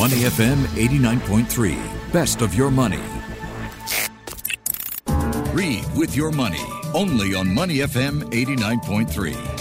Money FM 89.3. Best of your money. Read with your money. Only on Money FM 89.3.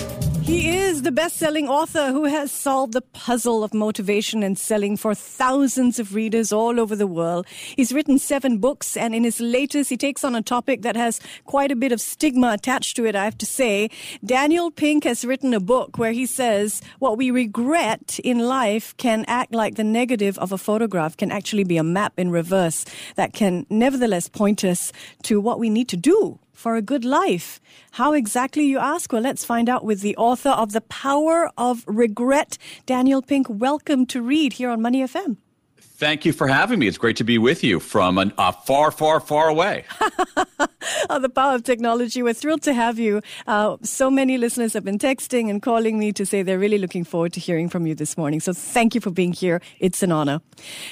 He is the best selling author who has solved the puzzle of motivation and selling for thousands of readers all over the world. He's written seven books, and in his latest, he takes on a topic that has quite a bit of stigma attached to it, I have to say. Daniel Pink has written a book where he says what we regret in life can act like the negative of a photograph, can actually be a map in reverse that can nevertheless point us to what we need to do for a good life. How exactly, you ask? Well, let's find out with the author of The Power of Regret, Daniel Pink. Welcome to Read here on Money FM. Thank you for having me. It's great to be with you from a uh, far, far, far away. oh, the power of technology. We're thrilled to have you. Uh, so many listeners have been texting and calling me to say they're really looking forward to hearing from you this morning. So thank you for being here. It's an honor.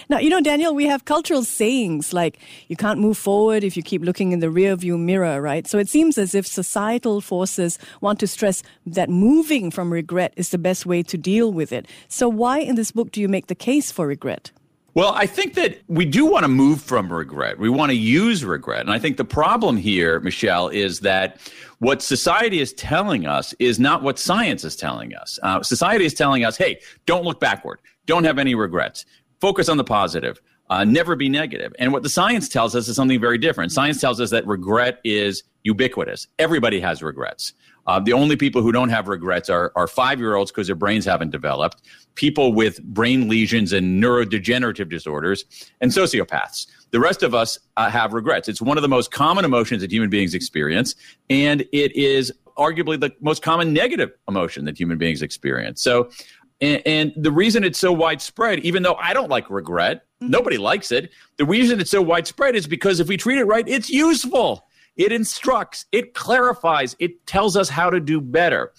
Now, you know, Daniel, we have cultural sayings like you can't move forward if you keep looking in the rearview mirror, right? So it seems as if societal forces want to stress that moving from regret is the best way to deal with it. So why in this book do you make the case for regret? Well, I think that we do want to move from regret. We want to use regret. And I think the problem here, Michelle, is that what society is telling us is not what science is telling us. Uh, society is telling us, hey, don't look backward, don't have any regrets, focus on the positive. Uh, never be negative. And what the science tells us is something very different. Science tells us that regret is ubiquitous. Everybody has regrets. Uh, the only people who don't have regrets are, are five year olds because their brains haven't developed, people with brain lesions and neurodegenerative disorders, and sociopaths. The rest of us uh, have regrets. It's one of the most common emotions that human beings experience, and it is arguably the most common negative emotion that human beings experience. So, and, and the reason it's so widespread, even though I don't like regret. Nobody likes it. The reason it's so widespread is because if we treat it right, it's useful. It instructs, it clarifies, it tells us how to do better.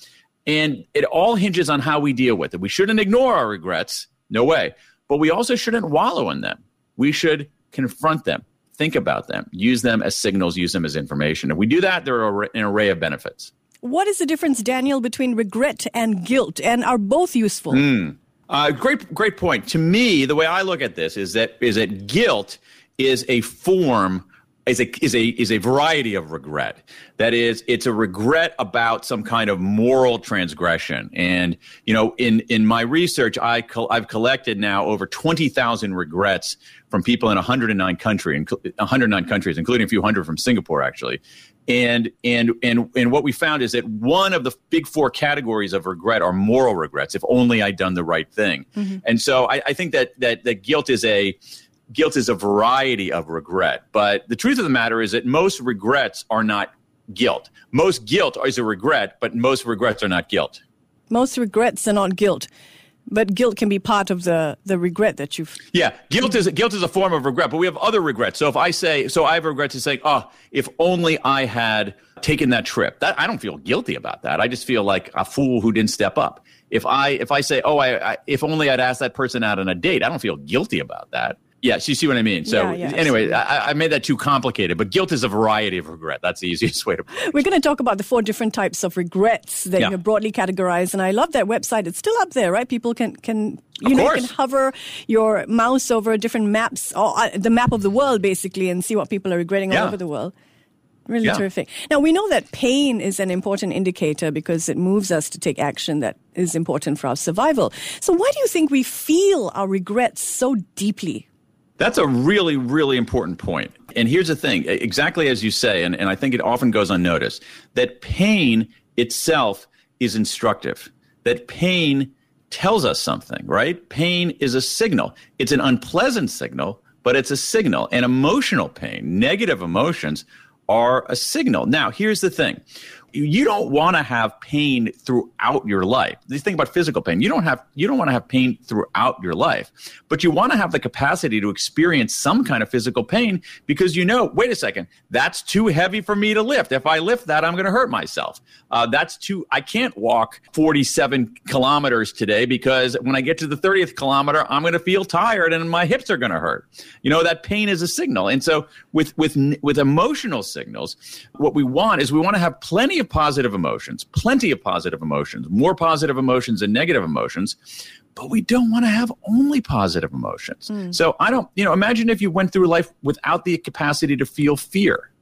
And it all hinges on how we deal with it. We shouldn't ignore our regrets, no way. But we also shouldn't wallow in them. We should confront them, think about them, use them as signals, use them as information. If we do that, there are an array of benefits. What is the difference, Daniel, between regret and guilt? And are both useful? Mm. Uh, great, great point. To me, the way I look at this is that is that guilt is a form is a is a is a variety of regret. That is, it's a regret about some kind of moral transgression. And you know, in in my research, I col- I've collected now over twenty thousand regrets from people in 109 country, 109 countries, including a few hundred from Singapore, actually. And and and and what we found is that one of the big four categories of regret are moral regrets. If only I'd done the right thing. Mm-hmm. And so I, I think that that that guilt is a guilt is a variety of regret. But the truth of the matter is that most regrets are not guilt. Most guilt is a regret, but most regrets are not guilt. Most regrets are not guilt. But guilt can be part of the, the regret that you've. Yeah, guilt is guilt is a form of regret, but we have other regrets. So if I say, so I have regrets to say, oh, if only I had taken that trip. That I don't feel guilty about that. I just feel like a fool who didn't step up. If I if I say, oh, I, I if only I'd asked that person out on a date, I don't feel guilty about that. Yes, you see what I mean. So yeah, yeah, anyway, I, I, made that too complicated, but guilt is a variety of regret. That's the easiest way to. We're going to talk about the four different types of regrets that yeah. you broadly categorized, and I love that website. It's still up there, right? People can can you of know course. you can hover your mouse over different maps, or uh, the map of the world, basically, and see what people are regretting all over the world. Really yeah. terrific. Now, we know that pain is an important indicator because it moves us to take action that is important for our survival. So, why do you think we feel our regrets so deeply? That's a really, really important point. And here's the thing exactly as you say, and, and I think it often goes unnoticed, that pain itself is instructive, that pain tells us something, right? Pain is a signal. It's an unpleasant signal, but it's a signal. And emotional pain, negative emotions, are a signal. Now, here's the thing you don't want to have pain throughout your life. This thing about physical pain, you don't have you don't want to have pain throughout your life, but you want to have the capacity to experience some kind of physical pain because you know, wait a second, that's too heavy for me to lift. If I lift that, I'm going to hurt myself. Uh, that's too. I can't walk 47 kilometers today because when I get to the 30th kilometer, I'm going to feel tired and my hips are going to hurt. You know that pain is a signal, and so with with with emotional signals, what we want is we want to have plenty of positive emotions, plenty of positive emotions, more positive emotions than negative emotions. but we don't want to have only positive emotions. Mm. So I don't, you know, imagine if you went through life without the capacity to feel fear.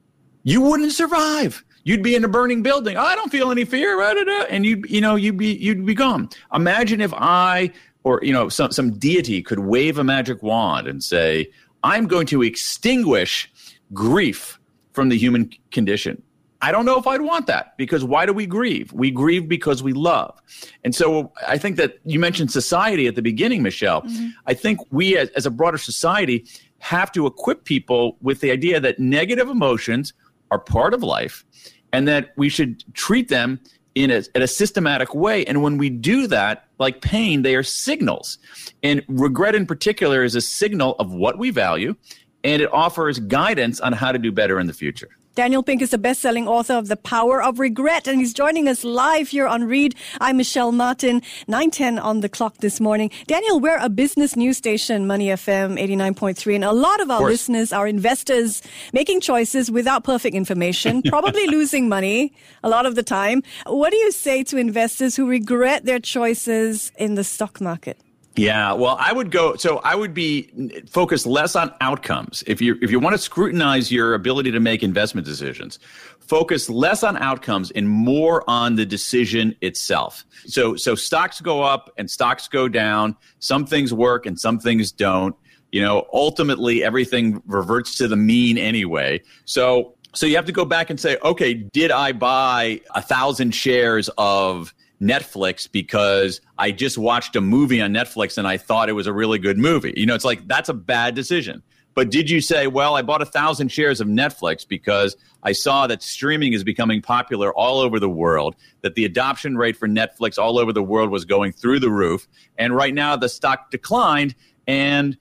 You wouldn't survive. You'd be in a burning building. Oh, I don't feel any fear, and you'd, you know, you'd be, you'd be gone. Imagine if I, or you know, some some deity could wave a magic wand and say, "I'm going to extinguish grief from the human condition." I don't know if I'd want that because why do we grieve? We grieve because we love. And so I think that you mentioned society at the beginning, Michelle. Mm-hmm. I think we as, as a broader society have to equip people with the idea that negative emotions are part of life and that we should treat them in a, in a systematic way. And when we do that, like pain, they are signals. And regret in particular is a signal of what we value and it offers guidance on how to do better in the future. Daniel Pink is the best-selling author of The Power of Regret, and he's joining us live here on Read. I'm Michelle Martin, 910 on the clock this morning. Daniel, we're a business news station, Money FM 89.3, and a lot of our of listeners are investors making choices without perfect information, probably losing money a lot of the time. What do you say to investors who regret their choices in the stock market? Yeah, well, I would go. So I would be focused less on outcomes. If you if you want to scrutinize your ability to make investment decisions, focus less on outcomes and more on the decision itself. So so stocks go up and stocks go down. Some things work and some things don't. You know, ultimately everything reverts to the mean anyway. So so you have to go back and say, okay, did I buy a thousand shares of Netflix because I just watched a movie on Netflix and I thought it was a really good movie. You know, it's like that's a bad decision. But did you say, well, I bought a thousand shares of Netflix because I saw that streaming is becoming popular all over the world, that the adoption rate for Netflix all over the world was going through the roof, and right now the stock declined. And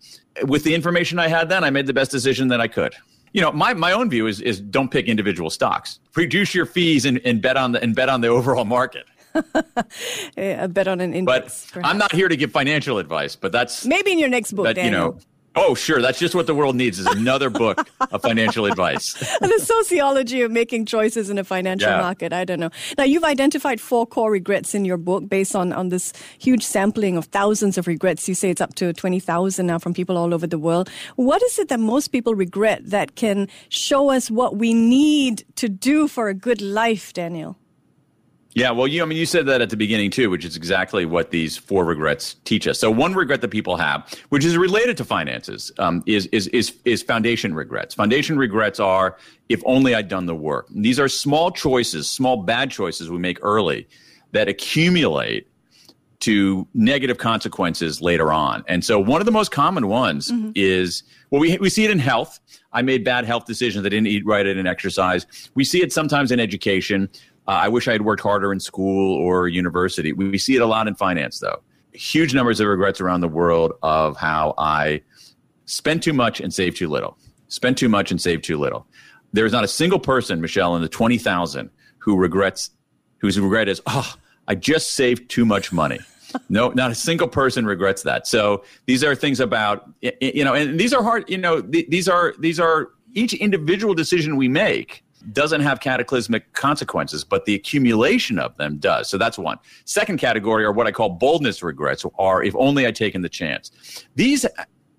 with the information I had then, I made the best decision that I could you know, my, my own view is is don't pick individual stocks. Reduce your fees and, and bet on the and bet on the overall market. A eh, bet on an index. But perhaps. I'm not here to give financial advice, but that's maybe in your next book. That, you know, Oh, sure. That's just what the world needs is another book of financial advice. the sociology of making choices in a financial yeah. market. I don't know. Now, you've identified four core regrets in your book based on, on this huge sampling of thousands of regrets. You say it's up to 20,000 now from people all over the world. What is it that most people regret that can show us what we need to do for a good life, Daniel? Yeah, well, you I mean you said that at the beginning too, which is exactly what these four regrets teach us. So one regret that people have, which is related to finances, um, is is is is foundation regrets. Foundation regrets are if only I'd done the work. These are small choices, small bad choices we make early that accumulate to negative consequences later on. And so one of the most common ones mm-hmm. is well, we we see it in health. I made bad health decisions. I didn't eat right. I didn't exercise. We see it sometimes in education. Uh, I wish I had worked harder in school or university. We, we see it a lot in finance, though. Huge numbers of regrets around the world of how I spent too much and saved too little. Spent too much and saved too little. There is not a single person, Michelle, in the 20,000 who regrets, whose regret is, oh, I just saved too much money. no, not a single person regrets that. So these are things about, you know, and these are hard, you know, these are, these are each individual decision we make doesn't have cataclysmic consequences, but the accumulation of them does. So that's one. Second category are what I call boldness regrets, are if only I'd taken the chance. These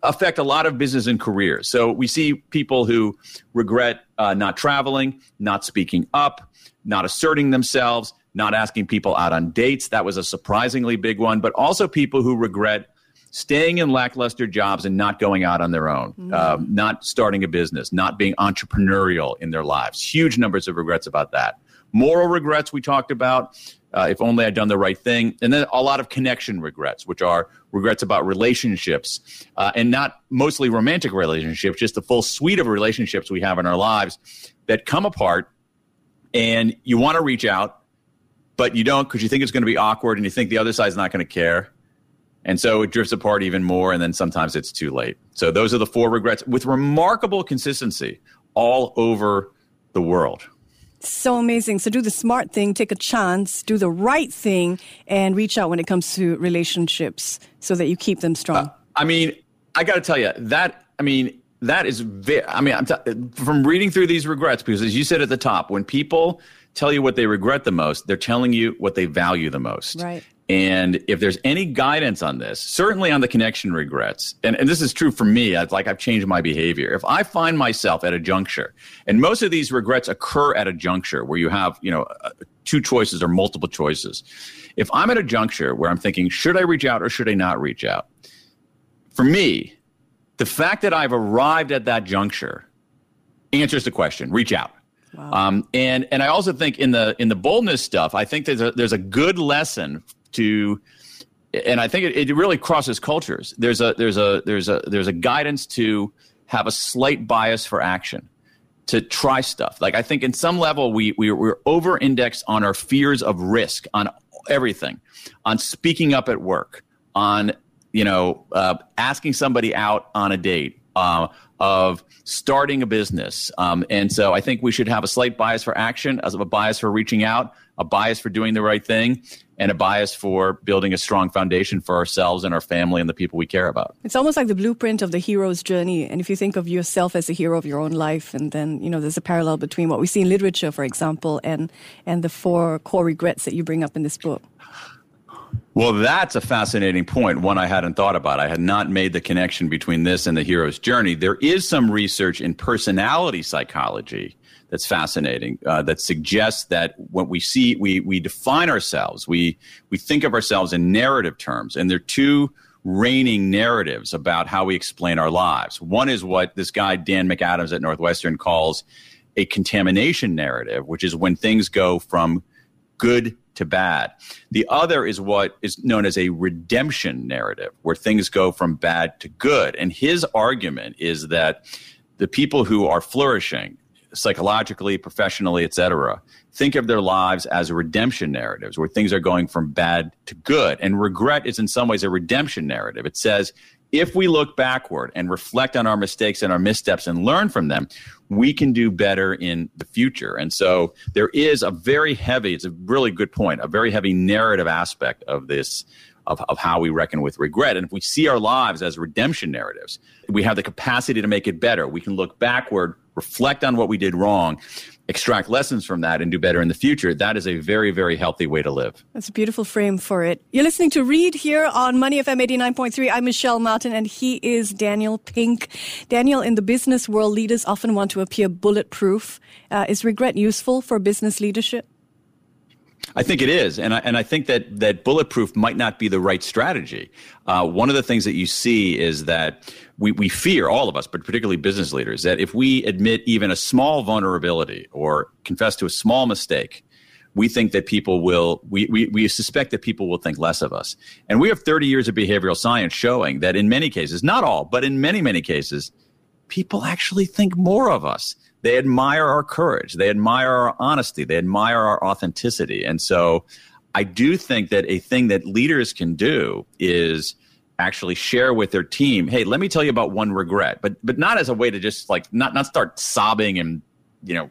affect a lot of business and careers. So we see people who regret uh, not traveling, not speaking up, not asserting themselves, not asking people out on dates. That was a surprisingly big one. But also people who regret staying in lackluster jobs and not going out on their own, mm-hmm. um, not starting a business, not being entrepreneurial in their lives. Huge numbers of regrets about that. Moral regrets we talked about. Uh, if only I'd done the right thing. And then a lot of connection regrets, which are regrets about relationships uh, and not mostly romantic relationships, just the full suite of relationships we have in our lives that come apart and you want to reach out, but you don't because you think it's going to be awkward and you think the other side's not going to care. And so it drifts apart even more, and then sometimes it's too late. So those are the four regrets with remarkable consistency all over the world. So amazing. So do the smart thing, take a chance, do the right thing, and reach out when it comes to relationships so that you keep them strong. Uh, I mean, I got to tell you that. I mean, that is very. I mean, I'm t- from reading through these regrets because, as you said at the top, when people tell you what they regret the most, they're telling you what they value the most. Right. And if there's any guidance on this, certainly on the connection regrets, and, and this is true for me, I've, like I've changed my behavior. If I find myself at a juncture, and most of these regrets occur at a juncture where you have, you know, uh, two choices or multiple choices. If I'm at a juncture where I'm thinking, should I reach out or should I not reach out? For me, the fact that I've arrived at that juncture answers the question, reach out. Wow. Um, and and I also think in the in the boldness stuff, I think there's a, there's a good lesson to and I think it, it really crosses cultures. There's a there's a there's a there's a guidance to have a slight bias for action, to try stuff. Like I think in some level we, we we're over indexed on our fears of risk on everything, on speaking up at work, on you know uh, asking somebody out on a date, uh, of starting a business. Um, and so I think we should have a slight bias for action, as of a bias for reaching out, a bias for doing the right thing, and a bias for building a strong foundation for ourselves and our family and the people we care about. It's almost like the blueprint of the hero's journey. And if you think of yourself as a hero of your own life, and then, you know, there's a parallel between what we see in literature, for example, and, and the four core regrets that you bring up in this book. Well, that's a fascinating point, one I hadn't thought about. I had not made the connection between this and the hero's journey. There is some research in personality psychology that's fascinating uh, that suggests that when we see we we define ourselves we we think of ourselves in narrative terms and there are two reigning narratives about how we explain our lives one is what this guy dan mcadams at northwestern calls a contamination narrative which is when things go from good to bad. The other is what is known as a redemption narrative, where things go from bad to good. And his argument is that the people who are flourishing, psychologically, professionally, etc., think of their lives as redemption narratives where things are going from bad to good. And regret is in some ways a redemption narrative. It says, if we look backward and reflect on our mistakes and our missteps and learn from them, we can do better in the future. And so there is a very heavy, it's a really good point, a very heavy narrative aspect of this of, of how we reckon with regret. And if we see our lives as redemption narratives, we have the capacity to make it better. We can look backward, reflect on what we did wrong, extract lessons from that, and do better in the future. That is a very, very healthy way to live. That's a beautiful frame for it. You're listening to Read here on Money FM 89.3. I'm Michelle Martin, and he is Daniel Pink. Daniel, in the business world, leaders often want to appear bulletproof. Uh, is regret useful for business leadership? I think it is, and I, and I think that that bulletproof might not be the right strategy. Uh, one of the things that you see is that we, we fear all of us, but particularly business leaders, that if we admit even a small vulnerability or confess to a small mistake, we think that people will we, we, we suspect that people will think less of us and we have 30 years of behavioral science showing that in many cases not all but in many many cases people actually think more of us they admire our courage, they admire our honesty, they admire our authenticity. And so I do think that a thing that leaders can do is actually share with their team, hey, let me tell you about one regret, but but not as a way to just like not not start sobbing and you know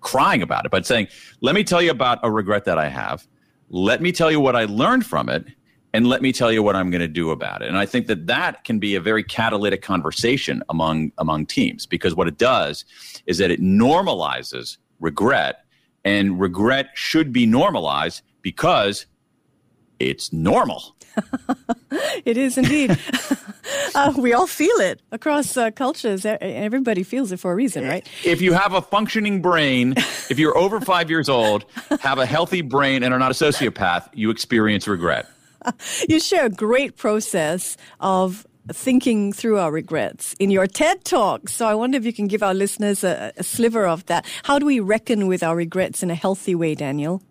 crying about it, but saying, let me tell you about a regret that I have. Let me tell you what I learned from it and let me tell you what I'm going to do about it. And I think that that can be a very catalytic conversation among among teams because what it does is that it normalizes regret, and regret should be normalized because it's normal. it is indeed. uh, we all feel it across uh, cultures. Everybody feels it for a reason, right? If you have a functioning brain, if you're over five years old, have a healthy brain, and are not a sociopath, you experience regret. you share a great process of thinking through our regrets in your TED talk. So I wonder if you can give our listeners a, a sliver of that. How do we reckon with our regrets in a healthy way, Daniel?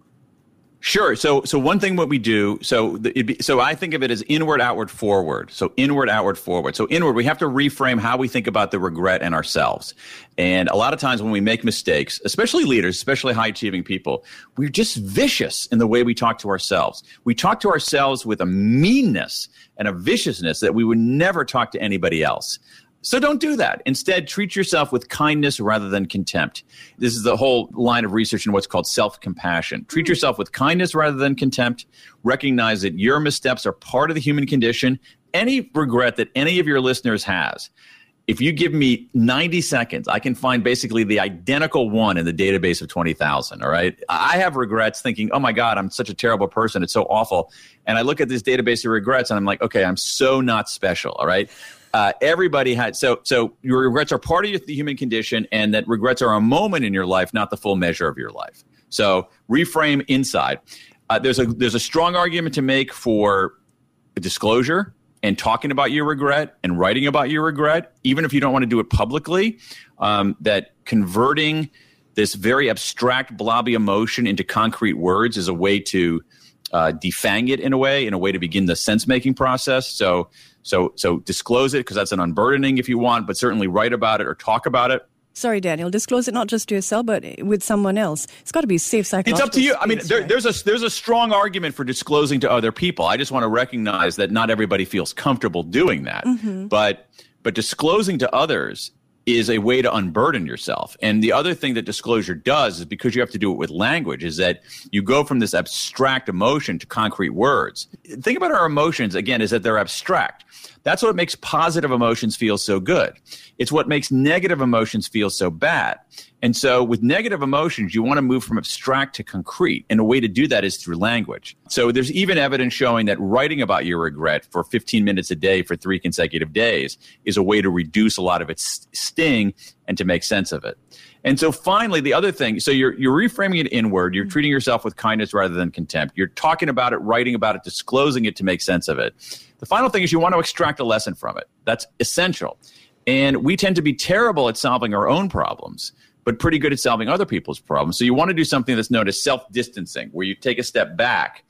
Sure. So, so one thing what we do, so be, so I think of it as inward, outward, forward. So inward, outward, forward. So inward, we have to reframe how we think about the regret and ourselves. And a lot of times when we make mistakes, especially leaders, especially high achieving people, we're just vicious in the way we talk to ourselves. We talk to ourselves with a meanness and a viciousness that we would never talk to anybody else. So don't do that. Instead, treat yourself with kindness rather than contempt. This is the whole line of research in what's called self compassion. Treat hmm. yourself with kindness rather than contempt. Recognize that your missteps are part of the human condition. Any regret that any of your listeners has, if you give me 90 seconds, I can find basically the identical one in the database of 20,000. All right. I have regrets thinking, oh my God, I'm such a terrible person. It's so awful. And I look at this database of regrets and I'm like, okay, I'm so not special. All right. Uh, everybody had so so your regrets are part of the human condition, and that regrets are a moment in your life, not the full measure of your life. So reframe inside. Uh, there's a there's a strong argument to make for disclosure and talking about your regret and writing about your regret, even if you don't want to do it publicly. Um, that converting this very abstract blobby emotion into concrete words is a way to uh, defang it in a way, in a way to begin the sense making process. So, so, so disclose it because that's an unburdening if you want, but certainly write about it or talk about it. Sorry, Daniel. Disclose it not just to yourself, but with someone else. It's got to be safe psychological. It's up to you. Space, I mean, there, right? there's a there's a strong argument for disclosing to other people. I just want to recognize that not everybody feels comfortable doing that. Mm-hmm. But but disclosing to others is a way to unburden yourself. And the other thing that disclosure does is because you have to do it with language is that you go from this abstract emotion to concrete words. Think about our emotions again is that they're abstract. That's what makes positive emotions feel so good. It's what makes negative emotions feel so bad. And so with negative emotions, you want to move from abstract to concrete. And a way to do that is through language. So there's even evidence showing that writing about your regret for 15 minutes a day for three consecutive days is a way to reduce a lot of its sting and to make sense of it. And so finally, the other thing, so you're, you're reframing it inward. You're mm-hmm. treating yourself with kindness rather than contempt. You're talking about it, writing about it, disclosing it to make sense of it. The final thing is you want to extract a lesson from it. That's essential. And we tend to be terrible at solving our own problems, but pretty good at solving other people's problems. So you want to do something that's known as self distancing, where you take a step back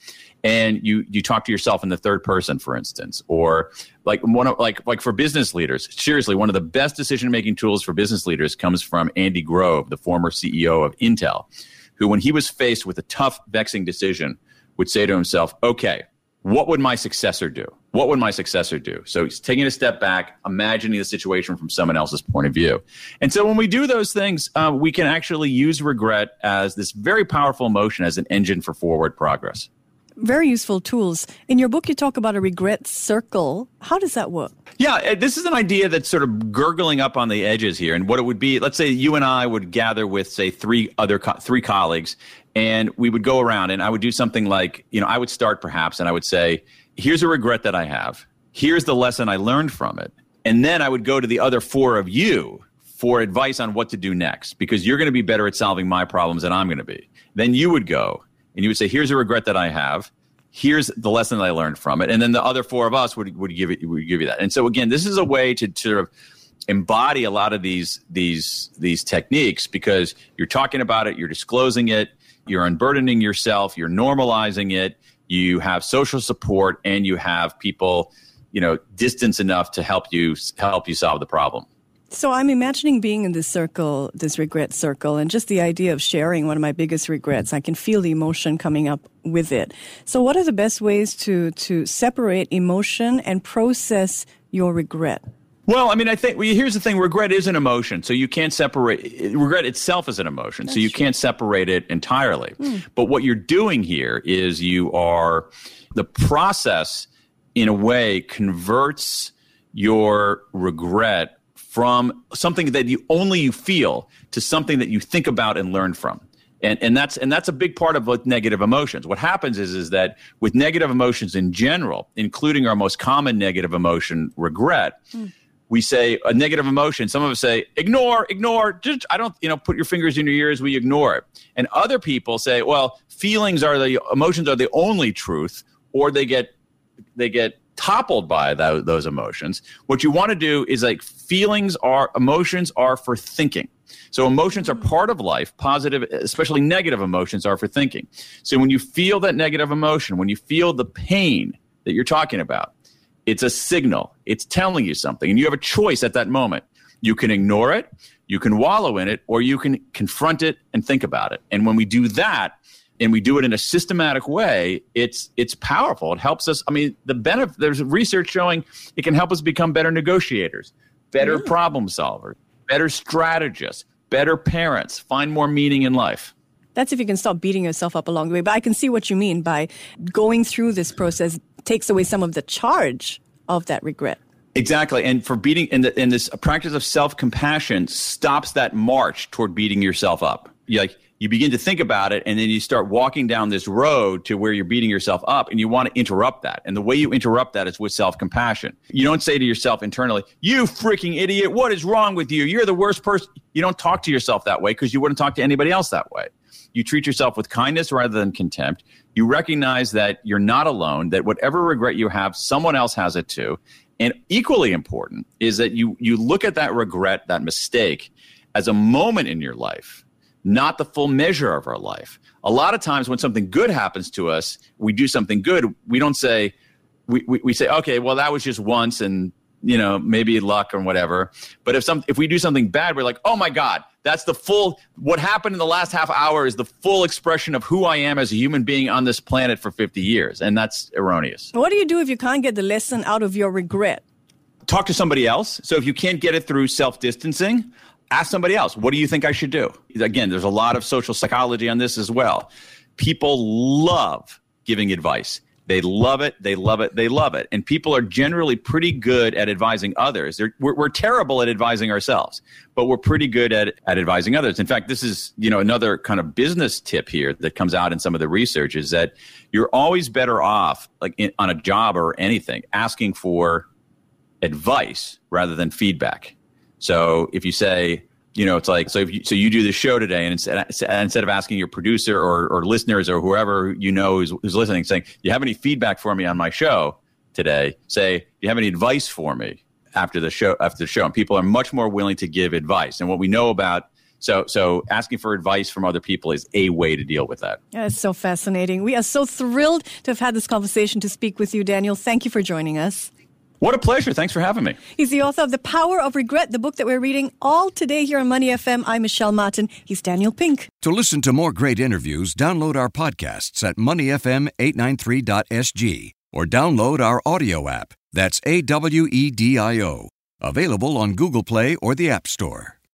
and you you talk to yourself in the third person for instance or like one of like like for business leaders seriously one of the best decision making tools for business leaders comes from Andy Grove the former CEO of Intel who when he was faced with a tough vexing decision would say to himself okay what would my successor do? What would my successor do? So he's taking a step back, imagining the situation from someone else's point of view. And so when we do those things, uh, we can actually use regret as this very powerful emotion as an engine for forward progress. Very useful tools. In your book, you talk about a regret circle. How does that work? Yeah, uh, this is an idea that's sort of gurgling up on the edges here. And what it would be, let's say you and I would gather with, say, three other co- three colleagues, and we would go around, and I would do something like, you know, I would start perhaps, and I would say, "Here's a regret that I have. Here's the lesson I learned from it." And then I would go to the other four of you for advice on what to do next, because you're going to be better at solving my problems than I'm going to be. Then you would go and you would say, "Here's a regret that I have." here's the lesson that I learned from it. And then the other four of us would, would give it, would give you that. And so again, this is a way to sort of embody a lot of these, these, these techniques because you're talking about it, you're disclosing it, you're unburdening yourself, you're normalizing it, you have social support and you have people, you know, distance enough to help you, help you solve the problem. So I'm imagining being in this circle, this regret circle, and just the idea of sharing one of my biggest regrets. I can feel the emotion coming up with it. So what are the best ways to to separate emotion and process your regret? Well, I mean, I think well, here's the thing: regret is an emotion, so you can't separate. Regret itself is an emotion, That's so you true. can't separate it entirely. Mm. But what you're doing here is you are the process, in a way, converts your regret from something that you only you feel to something that you think about and learn from. And, and that's and that's a big part of like negative emotions. What happens is is that with negative emotions in general, including our most common negative emotion, regret, mm. We say a negative emotion. Some of us say ignore, ignore. Just I don't you know put your fingers in your ears. We ignore it. And other people say, well, feelings are the emotions are the only truth, or they get they get toppled by that, those emotions. What you want to do is like feelings are emotions are for thinking. So emotions are part of life. Positive, especially negative emotions are for thinking. So when you feel that negative emotion, when you feel the pain that you're talking about, it's a signal. It's telling you something and you have a choice at that moment. You can ignore it, you can wallow in it, or you can confront it and think about it. And when we do that, and we do it in a systematic way, it's it's powerful. It helps us. I mean, the benefit there's research showing it can help us become better negotiators, better yeah. problem solvers, better strategists, better parents, find more meaning in life. That's if you can stop beating yourself up along the way. But I can see what you mean by going through this process takes away some of the charge of that regret. Exactly. And for beating, and, the, this practice of self compassion stops that march toward beating yourself up. You like, you begin to think about it and then you start walking down this road to where you're beating yourself up and you want to interrupt that. And the way you interrupt that is with self compassion. You don't say to yourself internally, you freaking idiot, what is wrong with you? You're the worst person. You don't talk to yourself that way because you wouldn't talk to anybody else that way. You treat yourself with kindness rather than contempt. You recognize that you're not alone, that whatever regret you have, someone else has it too. And equally important is that you, you look at that regret, that mistake, as a moment in your life not the full measure of our life. A lot of times when something good happens to us, we do something good, we don't say, we, we, we say, okay, well, that was just once and, you know, maybe luck or whatever. But if some, if we do something bad, we're like, oh my God, that's the full, what happened in the last half hour is the full expression of who I am as a human being on this planet for 50 years. And that's erroneous. What do you do if you can't get the lesson out of your regret? Talk to somebody else. So if you can't get it through self distancing, ask somebody else, what do you think I should do? Again, there's a lot of social psychology on this as well. People love giving advice. They love it. They love it. They love it. And people are generally pretty good at advising others. We're, we're, terrible at advising ourselves, but we're pretty good at, at advising others. In fact, this is, you know, another kind of business tip here that comes out in some of the research is that you're always better off like in, on a job or anything asking for advice rather than feedback. So if you say, you know, it's like so. If you, so you do the show today, and instead instead of asking your producer or, or listeners or whoever you know who's, who's listening, saying, "Do you have any feedback for me on my show today?" Say, "Do you have any advice for me after the show?" After the show, and people are much more willing to give advice. And what we know about so, so asking for advice from other people is a way to deal with that. Yeah, it's so fascinating. We are so thrilled to have had this conversation to speak with you, Daniel. Thank you for joining us. What a pleasure. Thanks for having me. He's the author of The Power of Regret, the book that we're reading all today here on Money FM. I'm Michelle Martin. He's Daniel Pink. To listen to more great interviews, download our podcasts at moneyfm893.sg or download our audio app. That's A W E D I O. Available on Google Play or the App Store.